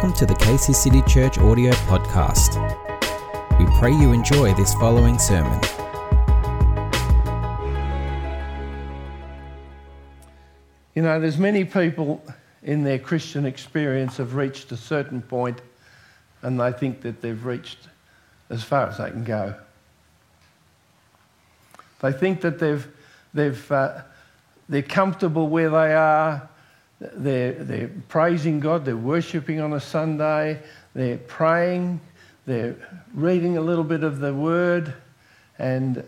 Welcome to the Casey City Church audio podcast. We pray you enjoy this following sermon. You know, there's many people in their Christian experience have reached a certain point and they think that they've reached as far as they can go. They think that they've, they've, uh, they're comfortable where they are, they're, they're praising God, they're worshipping on a Sunday, they're praying, they're reading a little bit of the Word, and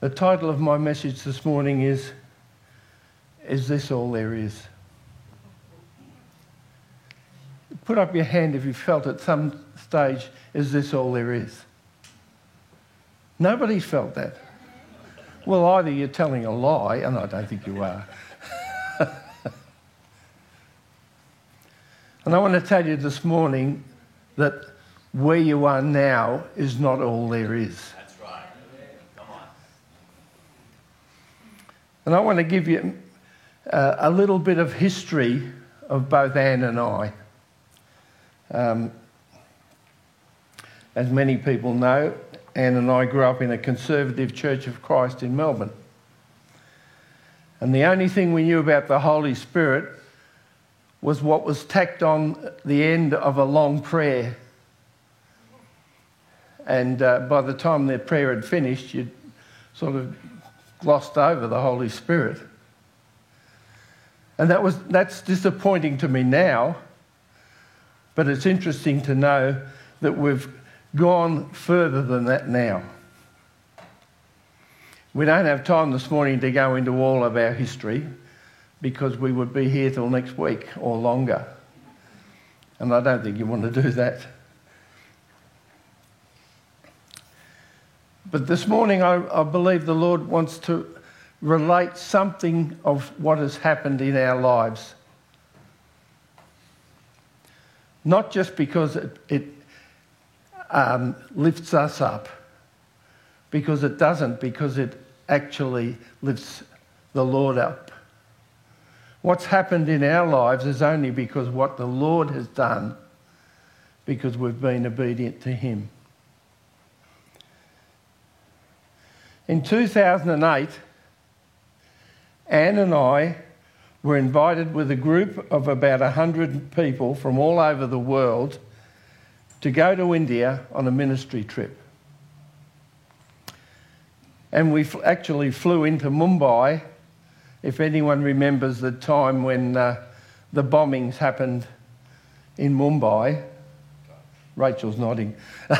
the title of my message this morning is Is This All There Is? Put up your hand if you felt at some stage, Is this all there is? Nobody felt that. Well, either you're telling a lie, and I don't think you are. and I want to tell you this morning that where you are now is not all there is. That's right. Come on. And I want to give you uh, a little bit of history of both Anne and I. Um, as many people know, Anne and I grew up in a conservative Church of Christ in Melbourne. And the only thing we knew about the Holy Spirit was what was tacked on the end of a long prayer. And uh, by the time the prayer had finished, you'd sort of glossed over the Holy Spirit. And that was, that's disappointing to me now, but it's interesting to know that we've gone further than that now. We don't have time this morning to go into all of our history because we would be here till next week or longer. And I don't think you want to do that. But this morning, I, I believe the Lord wants to relate something of what has happened in our lives. Not just because it, it um, lifts us up, because it doesn't, because it actually lifts the Lord up. What's happened in our lives is only because what the Lord has done, because we've been obedient to Him. In 2008, Anne and I were invited with a group of about 100 people from all over the world to go to India on a ministry trip. And we actually flew into Mumbai, if anyone remembers the time when uh, the bombings happened in Mumbai. Rachel's nodding.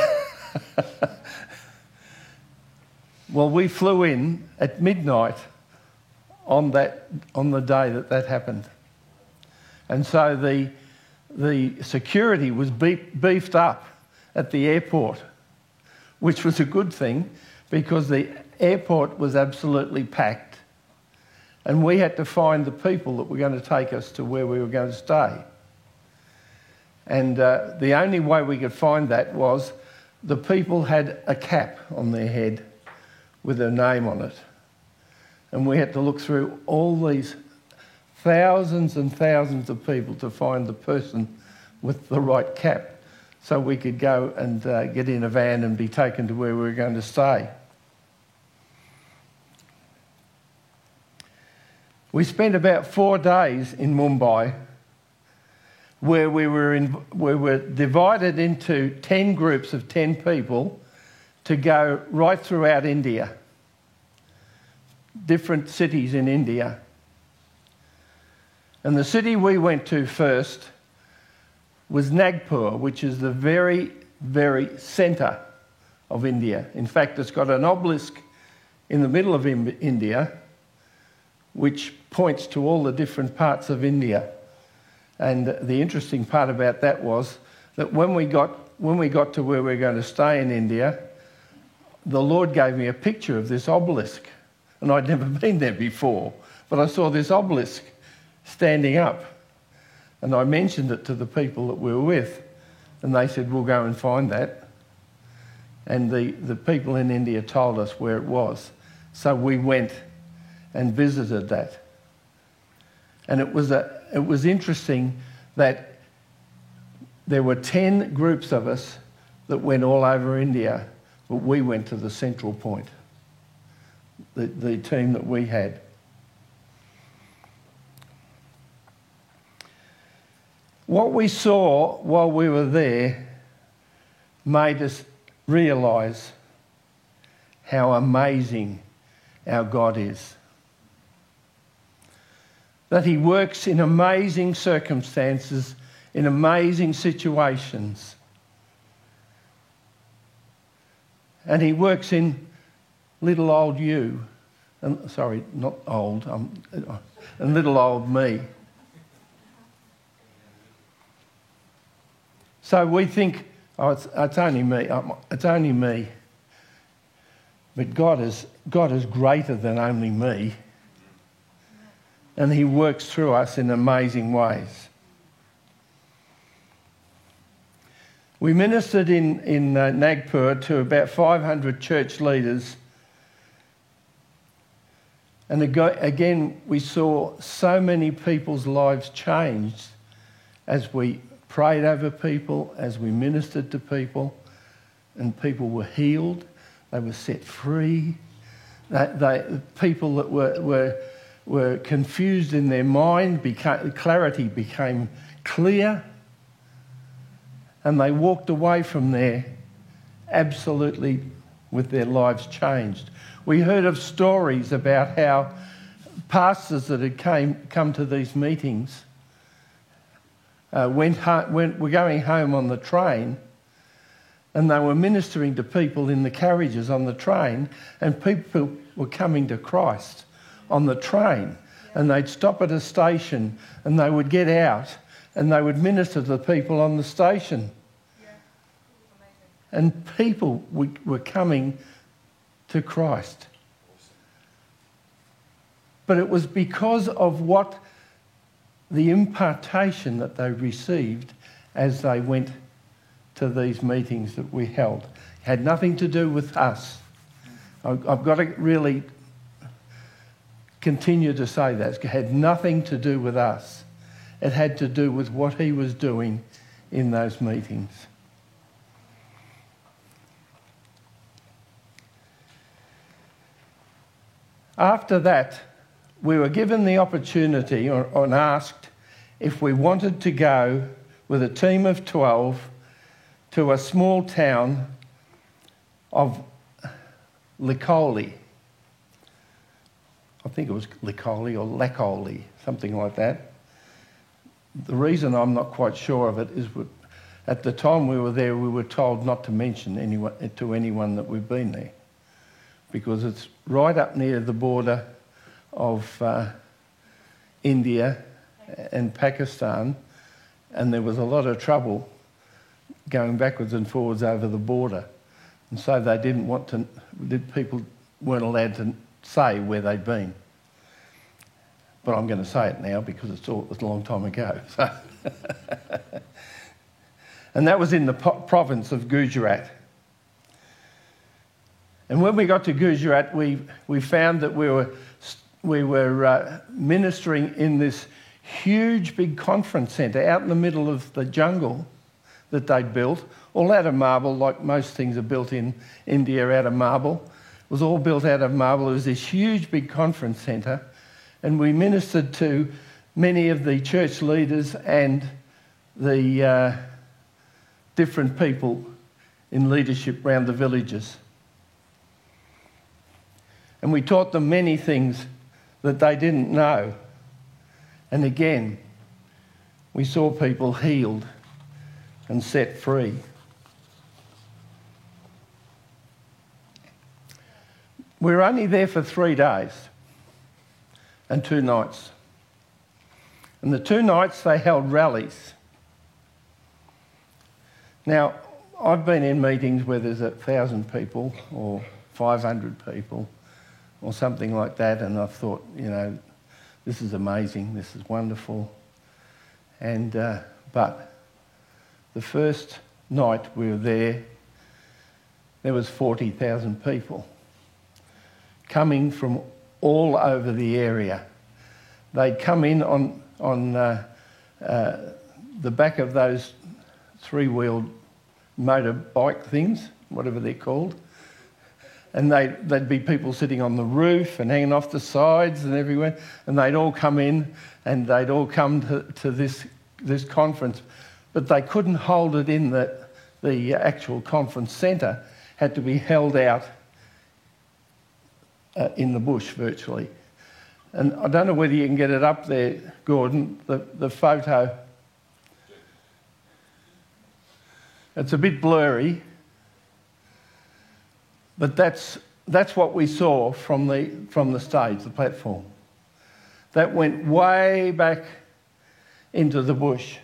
well, we flew in at midnight on, that, on the day that that happened. And so the, the security was beefed up at the airport, which was a good thing because the airport was absolutely packed. And we had to find the people that were going to take us to where we were going to stay. And uh, the only way we could find that was the people had a cap on their head with their name on it. And we had to look through all these thousands and thousands of people to find the person with the right cap so we could go and uh, get in a van and be taken to where we were going to stay. We spent about four days in Mumbai where we were, in, we were divided into 10 groups of 10 people to go right throughout India different cities in India. And the city we went to first was Nagpur, which is the very, very centre of India. In fact, it's got an obelisk in the middle of India which points to all the different parts of India. And the interesting part about that was that when we got, when we got to where we were going to stay in India, the Lord gave me a picture of this obelisk and I'd never been there before. But I saw this obelisk standing up, and I mentioned it to the people that we were with, and they said, We'll go and find that. And the, the people in India told us where it was. So we went and visited that. And it was, a, it was interesting that there were 10 groups of us that went all over India, but we went to the central point, the, the team that we had. What we saw while we were there made us realise how amazing our God is. That He works in amazing circumstances, in amazing situations. And He works in little old you. And, sorry, not old, um, and little old me. So we think, oh, it's, it's only me, it's only me. But God is, God is greater than only me. And He works through us in amazing ways. We ministered in, in uh, Nagpur to about 500 church leaders. And again, we saw so many people's lives changed as we prayed over people, as we ministered to people, and people were healed they were set free. They, they, people that were, were, were confused in their mind, became, clarity became clear. And they walked away from there absolutely with their lives changed. We heard of stories about how pastors that had came, come to these meetings uh, went, went, were going home on the train and they were ministering to people in the carriages on the train, and people were coming to Christ on the train. And they'd stop at a station and they would get out and they would minister to the people on the station. And people were coming to Christ. But it was because of what the impartation that they received as they went to these meetings that we held. It had nothing to do with us. I've got to really continue to say that. It had nothing to do with us. It had to do with what he was doing in those meetings. After that, we were given the opportunity or, or asked if we wanted to go with a team of 12 to a small town of Licoli. I think it was Licoli or Lacoli, something like that. The reason I'm not quite sure of it is at the time we were there, we were told not to mention anyone, to anyone that we've been there because it's right up near the border of uh, India and Pakistan, and there was a lot of trouble going backwards and forwards over the border. And so they didn't want to, people weren't allowed to say where they'd been. But I'm going to say it now because it's, all, it's a long time ago. So and that was in the province of Gujarat. And when we got to Gujarat, we, we found that we were, we were uh, ministering in this huge big conference centre out in the middle of the jungle that they'd built, all out of marble, like most things are built in India out of marble. It was all built out of marble. It was this huge big conference centre, and we ministered to many of the church leaders and the uh, different people in leadership around the villages. And we taught them many things that they didn't know. And again, we saw people healed and set free. We were only there for three days and two nights. And the two nights they held rallies. Now, I've been in meetings where there's a thousand people or 500 people or something like that, and I've thought, you know, this is amazing, this is wonderful. And, uh, but the first night we were there, there was 40,000 people coming from all over the area. They'd come in on on uh, uh, the back of those three wheeled motorbike things, whatever they're called. And they, there'd be people sitting on the roof and hanging off the sides and everywhere. And they'd all come in and they'd all come to, to this, this conference. But they couldn't hold it in the, the actual conference centre, had to be held out uh, in the bush virtually. And I don't know whether you can get it up there, Gordon, the, the photo. It's a bit blurry, but that's, that's what we saw from the, from the stage, the platform. That went way back into the bush.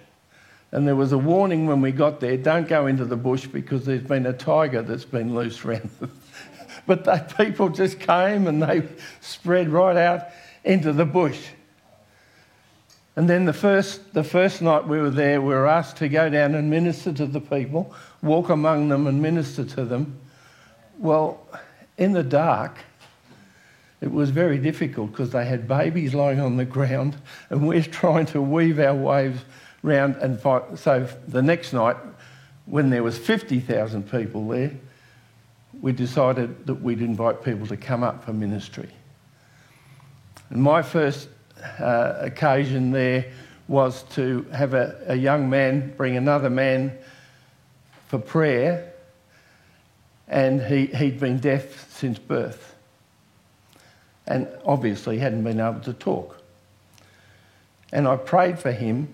And there was a warning when we got there don't go into the bush because there's been a tiger that's been loose around. but the people just came and they spread right out into the bush. And then the first, the first night we were there, we were asked to go down and minister to the people, walk among them and minister to them. Well, in the dark, it was very difficult because they had babies lying on the ground and we're trying to weave our waves round and fight. So the next night, when there was 50,000 people there, we decided that we'd invite people to come up for ministry. And my first uh, occasion there was to have a, a young man bring another man for prayer, and he, he'd been deaf since birth, and obviously hadn't been able to talk. And I prayed for him,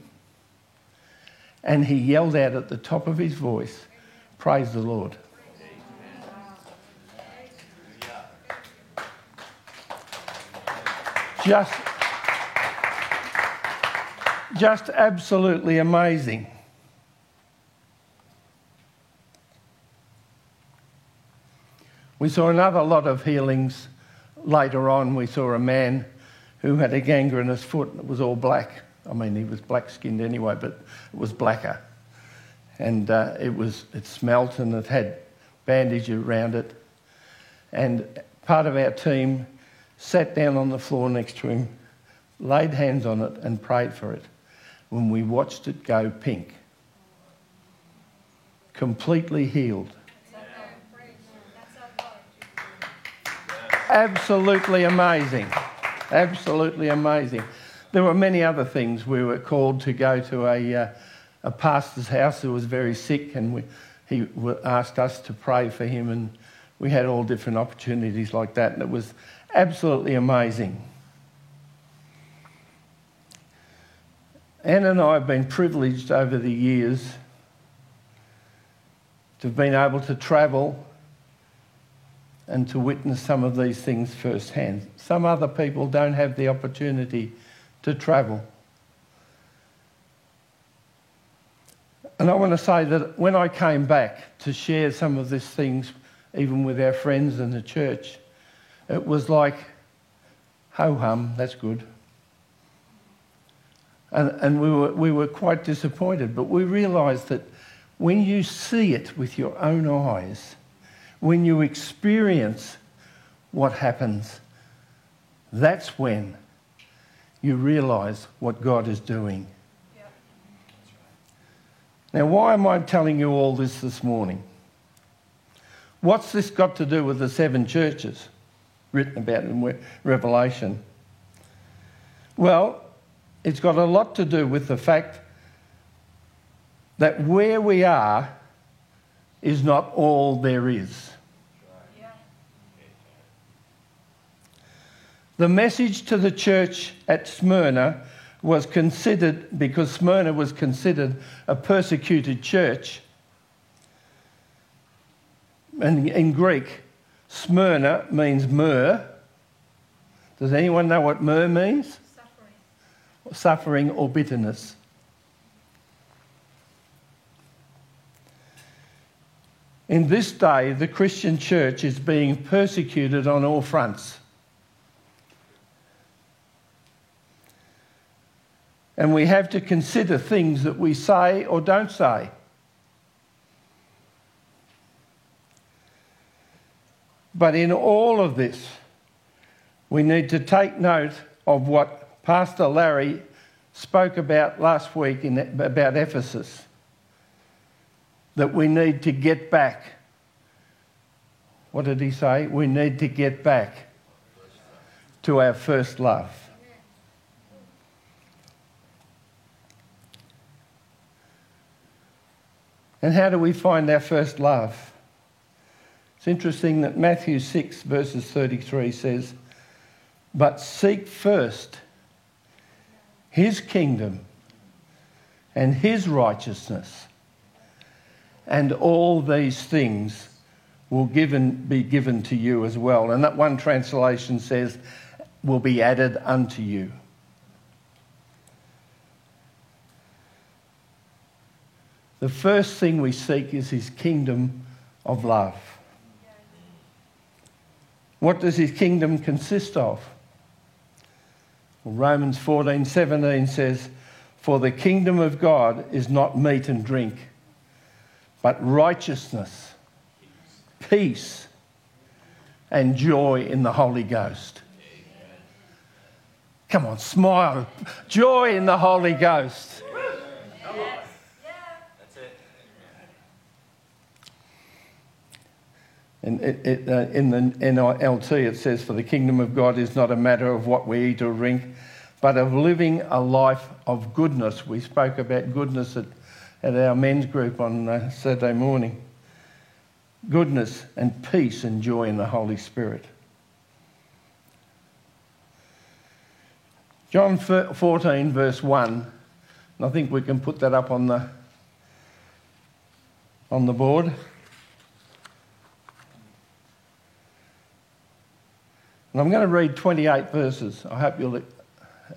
and he yelled out at the top of his voice, Praise the Lord. Just, just absolutely amazing. We saw another lot of healings later on. We saw a man who had a gangrenous foot and it was all black. I mean, he was black skinned anyway, but it was blacker. And uh, it, was, it smelt and it had bandage around it. And part of our team sat down on the floor next to him, laid hands on it, and prayed for it when we watched it go pink. Completely healed. Absolutely amazing. Absolutely amazing. There were many other things. We were called to go to a, uh, a pastor's house who was very sick, and we, he asked us to pray for him, and we had all different opportunities like that. And it was absolutely amazing. Anne and I have been privileged over the years to have been able to travel and to witness some of these things firsthand. Some other people don't have the opportunity to travel. And I want to say that when I came back to share some of these things, even with our friends in the church, it was like, ho hum, that's good. And, and we, were, we were quite disappointed, but we realised that when you see it with your own eyes, when you experience what happens, that's when you realise what God is doing. Now, why am I telling you all this this morning? What's this got to do with the seven churches? written about in Revelation? Well, it's got a lot to do with the fact that where we are is not all there is. The message to the church at Smyrna was considered, because Smyrna was considered a persecuted church, and in Greek, Smyrna means myrrh. Does anyone know what myrrh means? Suffering, Suffering or bitterness. In this day, the Christian church is being persecuted on all fronts. And we have to consider things that we say or don't say. But in all of this, we need to take note of what Pastor Larry spoke about last week in, about Ephesus that we need to get back. What did he say? We need to get back to our first love. And how do we find our first love? It's interesting that Matthew 6, verses 33 says, But seek first his kingdom and his righteousness, and all these things will given, be given to you as well. And that one translation says, will be added unto you. The first thing we seek is his kingdom of love. What does his kingdom consist of? Well, Romans 14 17 says, For the kingdom of God is not meat and drink, but righteousness, peace, and joy in the Holy Ghost. Come on, smile. Joy in the Holy Ghost. It, it, uh, in the NLT, it says, For the kingdom of God is not a matter of what we eat or drink, but of living a life of goodness. We spoke about goodness at, at our men's group on uh, Saturday morning. Goodness and peace and joy in the Holy Spirit. John 14, verse 1, and I think we can put that up on the, on the board. And I'm going to read 28 verses. I hope you'll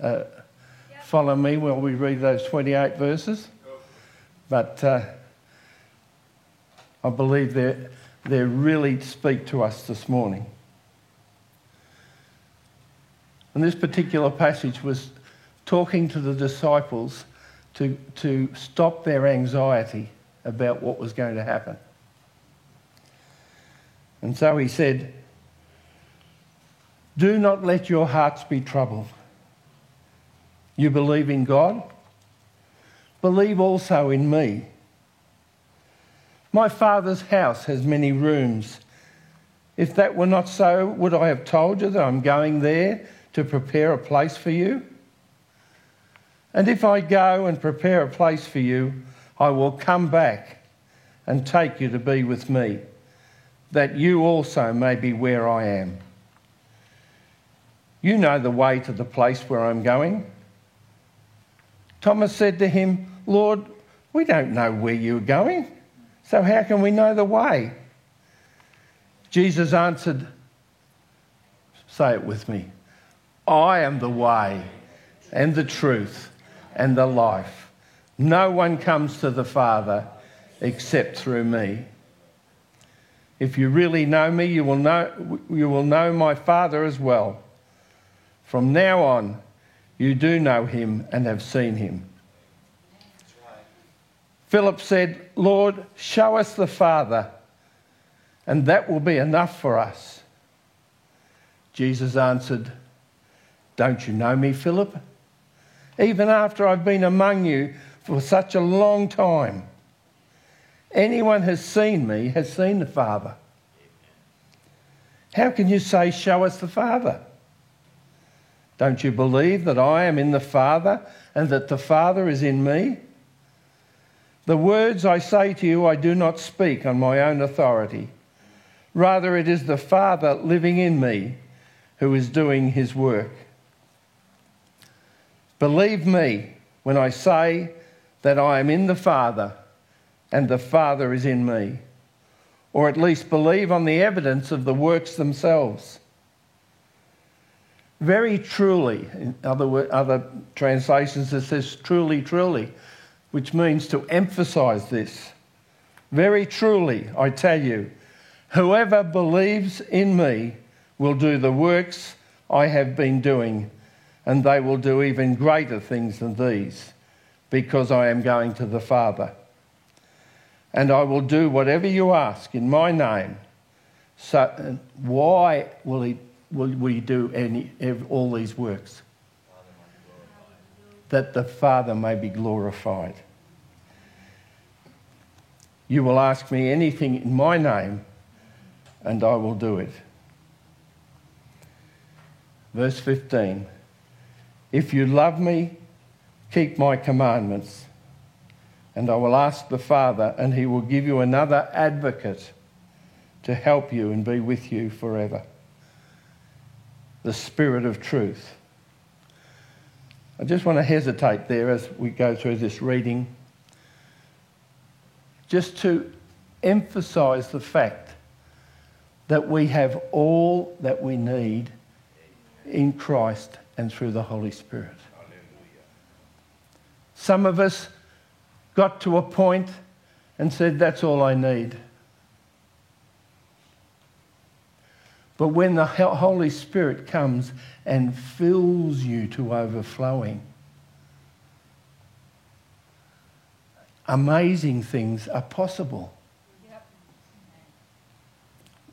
uh, follow me while we read those 28 verses. But uh, I believe they they really speak to us this morning. And this particular passage was talking to the disciples to, to stop their anxiety about what was going to happen. And so he said, do not let your hearts be troubled. You believe in God? Believe also in me. My Father's house has many rooms. If that were not so, would I have told you that I'm going there to prepare a place for you? And if I go and prepare a place for you, I will come back and take you to be with me, that you also may be where I am. You know the way to the place where I'm going. Thomas said to him, Lord, we don't know where you're going, so how can we know the way? Jesus answered, Say it with me I am the way and the truth and the life. No one comes to the Father except through me. If you really know me, you will know, you will know my Father as well. From now on, you do know him and have seen him. Philip said, Lord, show us the Father, and that will be enough for us. Jesus answered, Don't you know me, Philip? Even after I've been among you for such a long time, anyone has seen me has seen the Father. How can you say, Show us the Father? Don't you believe that I am in the Father and that the Father is in me? The words I say to you, I do not speak on my own authority. Rather, it is the Father living in me who is doing his work. Believe me when I say that I am in the Father and the Father is in me. Or at least believe on the evidence of the works themselves. Very truly, in other, other translations, it says truly, truly, which means to emphasize this. Very truly, I tell you, whoever believes in me will do the works I have been doing, and they will do even greater things than these, because I am going to the Father. And I will do whatever you ask in my name. So, why will he will we do any, all these works? that the Father may be glorified. You will ask me anything in my name, and I will do it. Verse 15 If you love me, keep my commandments, and I will ask the Father, and he will give you another advocate to help you and be with you forever the Spirit of truth. I just want to hesitate there as we go through this reading, just to emphasize the fact that we have all that we need in Christ and through the Holy Spirit. Some of us got to a point and said, That's all I need. But when the Holy Spirit comes and fills you to overflowing, amazing things are possible.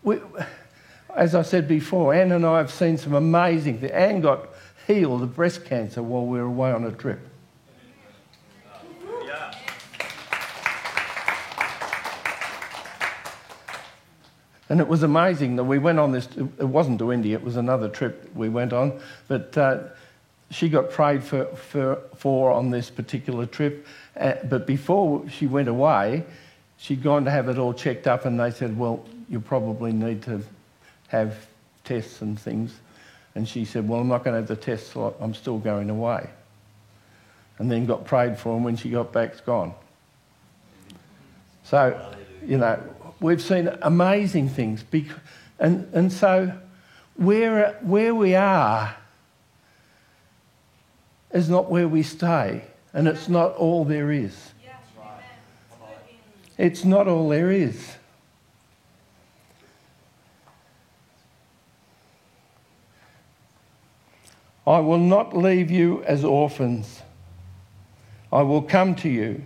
We, as I said before, Anne and I have seen some amazing things. Anne got healed of breast cancer while we were away on a trip. And it was amazing that we went on this, it wasn't to India, it was another trip we went on, but uh, she got prayed for, for, for on this particular trip. Uh, but before she went away, she'd gone to have it all checked up, and they said, Well, you probably need to have tests and things. And she said, Well, I'm not going to have the tests, I'm still going away. And then got prayed for, and when she got back, it's gone. So, you know, We've seen amazing things. And, and so, where, where we are is not where we stay, and it's not all there is. It's not all there is. I will not leave you as orphans. I will come to you.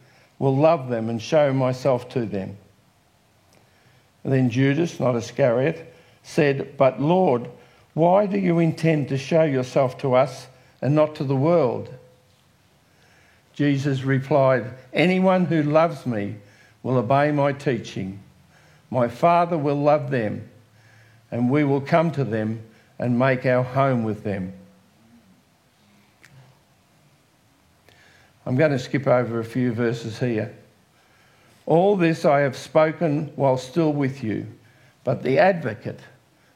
will love them and show myself to them. And then Judas, not Iscariot, said, But Lord, why do you intend to show yourself to us and not to the world? Jesus replied, Anyone who loves me will obey my teaching. My Father will love them, and we will come to them and make our home with them. I'm going to skip over a few verses here. All this I have spoken while still with you, but the advocate,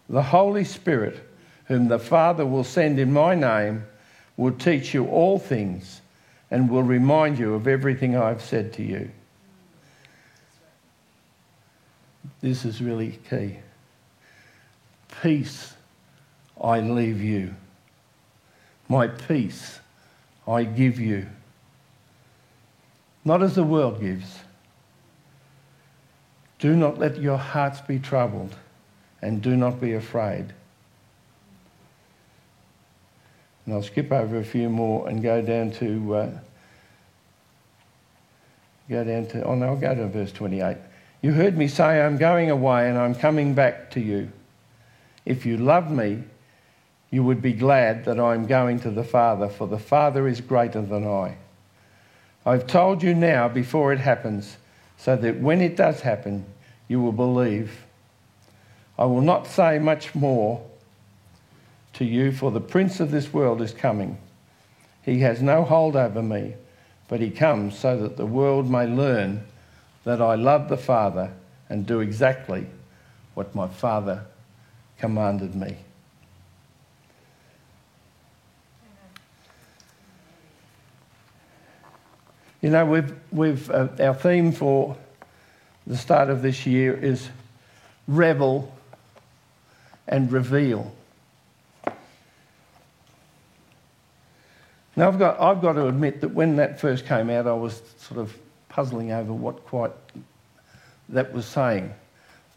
the Holy Spirit, whom the Father will send in my name, will teach you all things and will remind you of everything I've said to you. This is really key. Peace I leave you. My peace I give you not as the world gives. Do not let your hearts be troubled, and do not be afraid. And I'll skip over a few more and go down to uh, go down to oh no, I'll go to verse 28. You heard me say, I'm going away and I'm coming back to you. If you love me, you would be glad that I'm going to the Father, for the Father is greater than I. I've told you now before it happens, so that when it does happen, you will believe. I will not say much more to you, for the prince of this world is coming. He has no hold over me, but he comes so that the world may learn that I love the Father and do exactly what my Father commanded me. You know, we've, we've, uh, our theme for the start of this year is revel and reveal. Now, I've got, I've got to admit that when that first came out, I was sort of puzzling over what quite that was saying.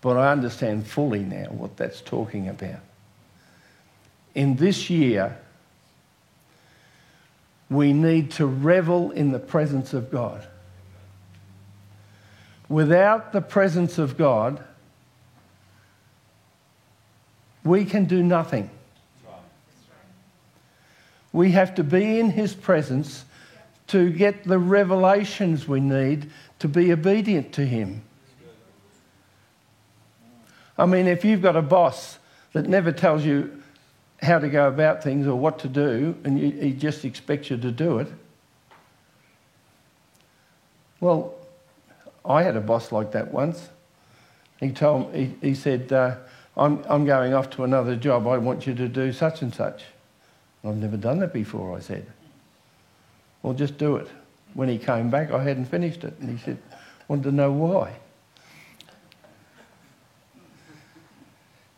But I understand fully now what that's talking about. In this year, we need to revel in the presence of God. Without the presence of God, we can do nothing. We have to be in His presence to get the revelations we need to be obedient to Him. I mean, if you've got a boss that never tells you how to go about things or what to do, and you, he just expects you to do it, well, I had a boss like that once. He told me, he, he said, uh, I'm, I'm going off to another job. I want you to do such and such. I've never done that before, I said. Well, just do it. When he came back, I hadn't finished it. And he said, wanted to know why.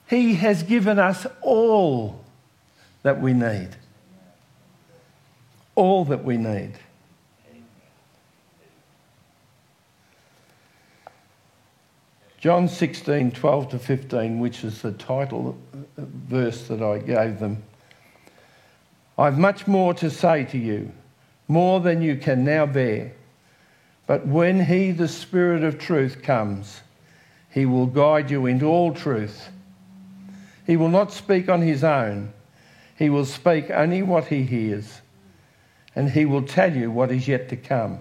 He has given us all that we need. All that we need. John 16, 12 to 15, which is the title uh, verse that I gave them. I've much more to say to you, more than you can now bear. But when He, the Spirit of truth, comes, He will guide you into all truth. He will not speak on His own, He will speak only what He hears, and He will tell you what is yet to come.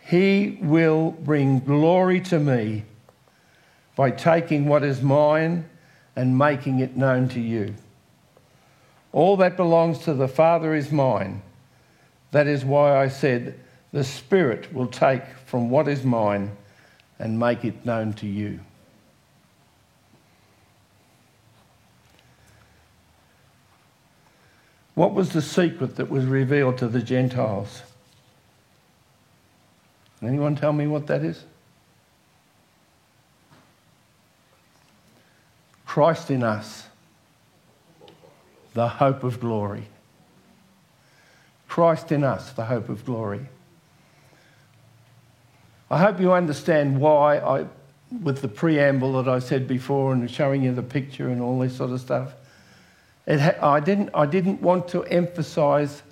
He will bring glory to me by taking what is mine and making it known to you. All that belongs to the Father is mine. That is why I said, The Spirit will take from what is mine and make it known to you. What was the secret that was revealed to the Gentiles? Anyone tell me what that is? Christ in us, the hope of glory. Christ in us, the hope of glory. I hope you understand why I, with the preamble that I said before and showing you the picture and all this sort of stuff, ha- I, didn't, I didn't want to emphasise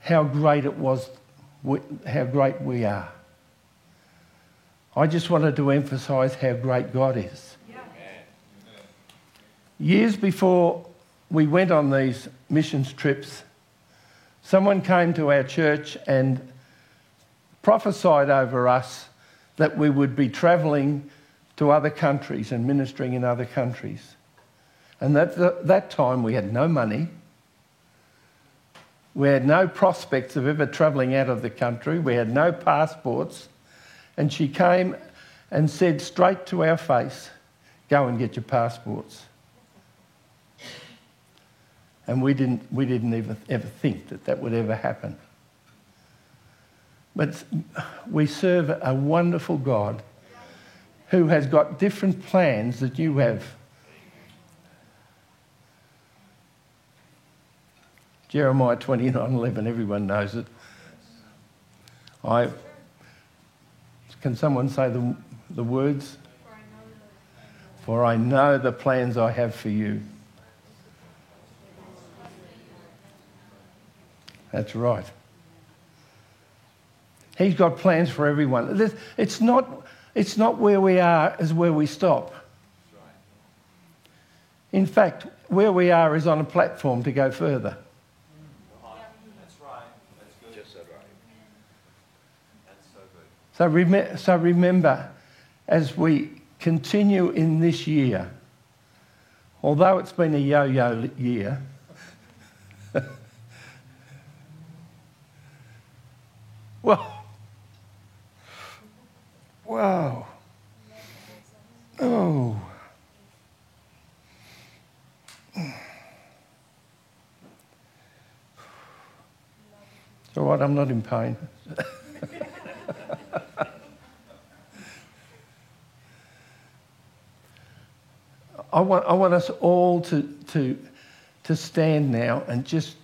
how great it was, how great we are. I just wanted to emphasise how great God is. Years before we went on these missions trips, someone came to our church and prophesied over us that we would be travelling to other countries and ministering in other countries. And at that time, we had no money. We had no prospects of ever travelling out of the country. We had no passports. And she came and said straight to our face, Go and get your passports. And we didn't, we didn't even, ever think that that would ever happen. But we serve a wonderful God who has got different plans that you have. Jeremiah 29 11, everyone knows it. I can someone say the, the words? For I know the plans I have for you. That's right. He's got plans for everyone. It's not, it's not where we are is where we stop. In fact, where we are is on a platform to go further. So, rem- so remember, as we continue in this year, although it's been a yo yo year, well, wow. Oh. It's all right, I'm not in pain. I want, I want us all to, to, to stand now and just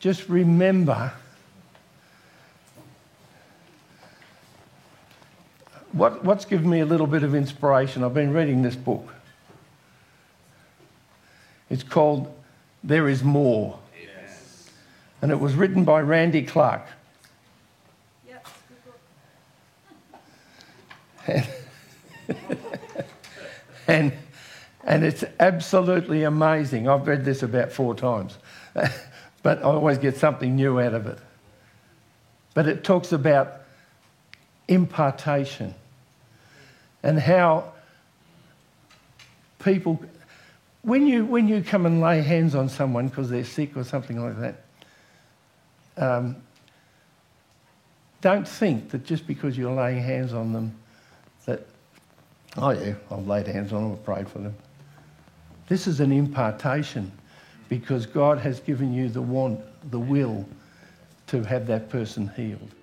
just remember what, what's given me a little bit of inspiration. I've been reading this book. It's called There Is More. Yes. And it was written by Randy Clark. Yep. and, and it's absolutely amazing. I've read this about four times, but I always get something new out of it. But it talks about impartation and how people, when you, when you come and lay hands on someone because they're sick or something like that, um, don't think that just because you're laying hands on them that, oh yeah, I've laid hands on them, I've prayed for them. This is an impartation because God has given you the want, the will to have that person healed.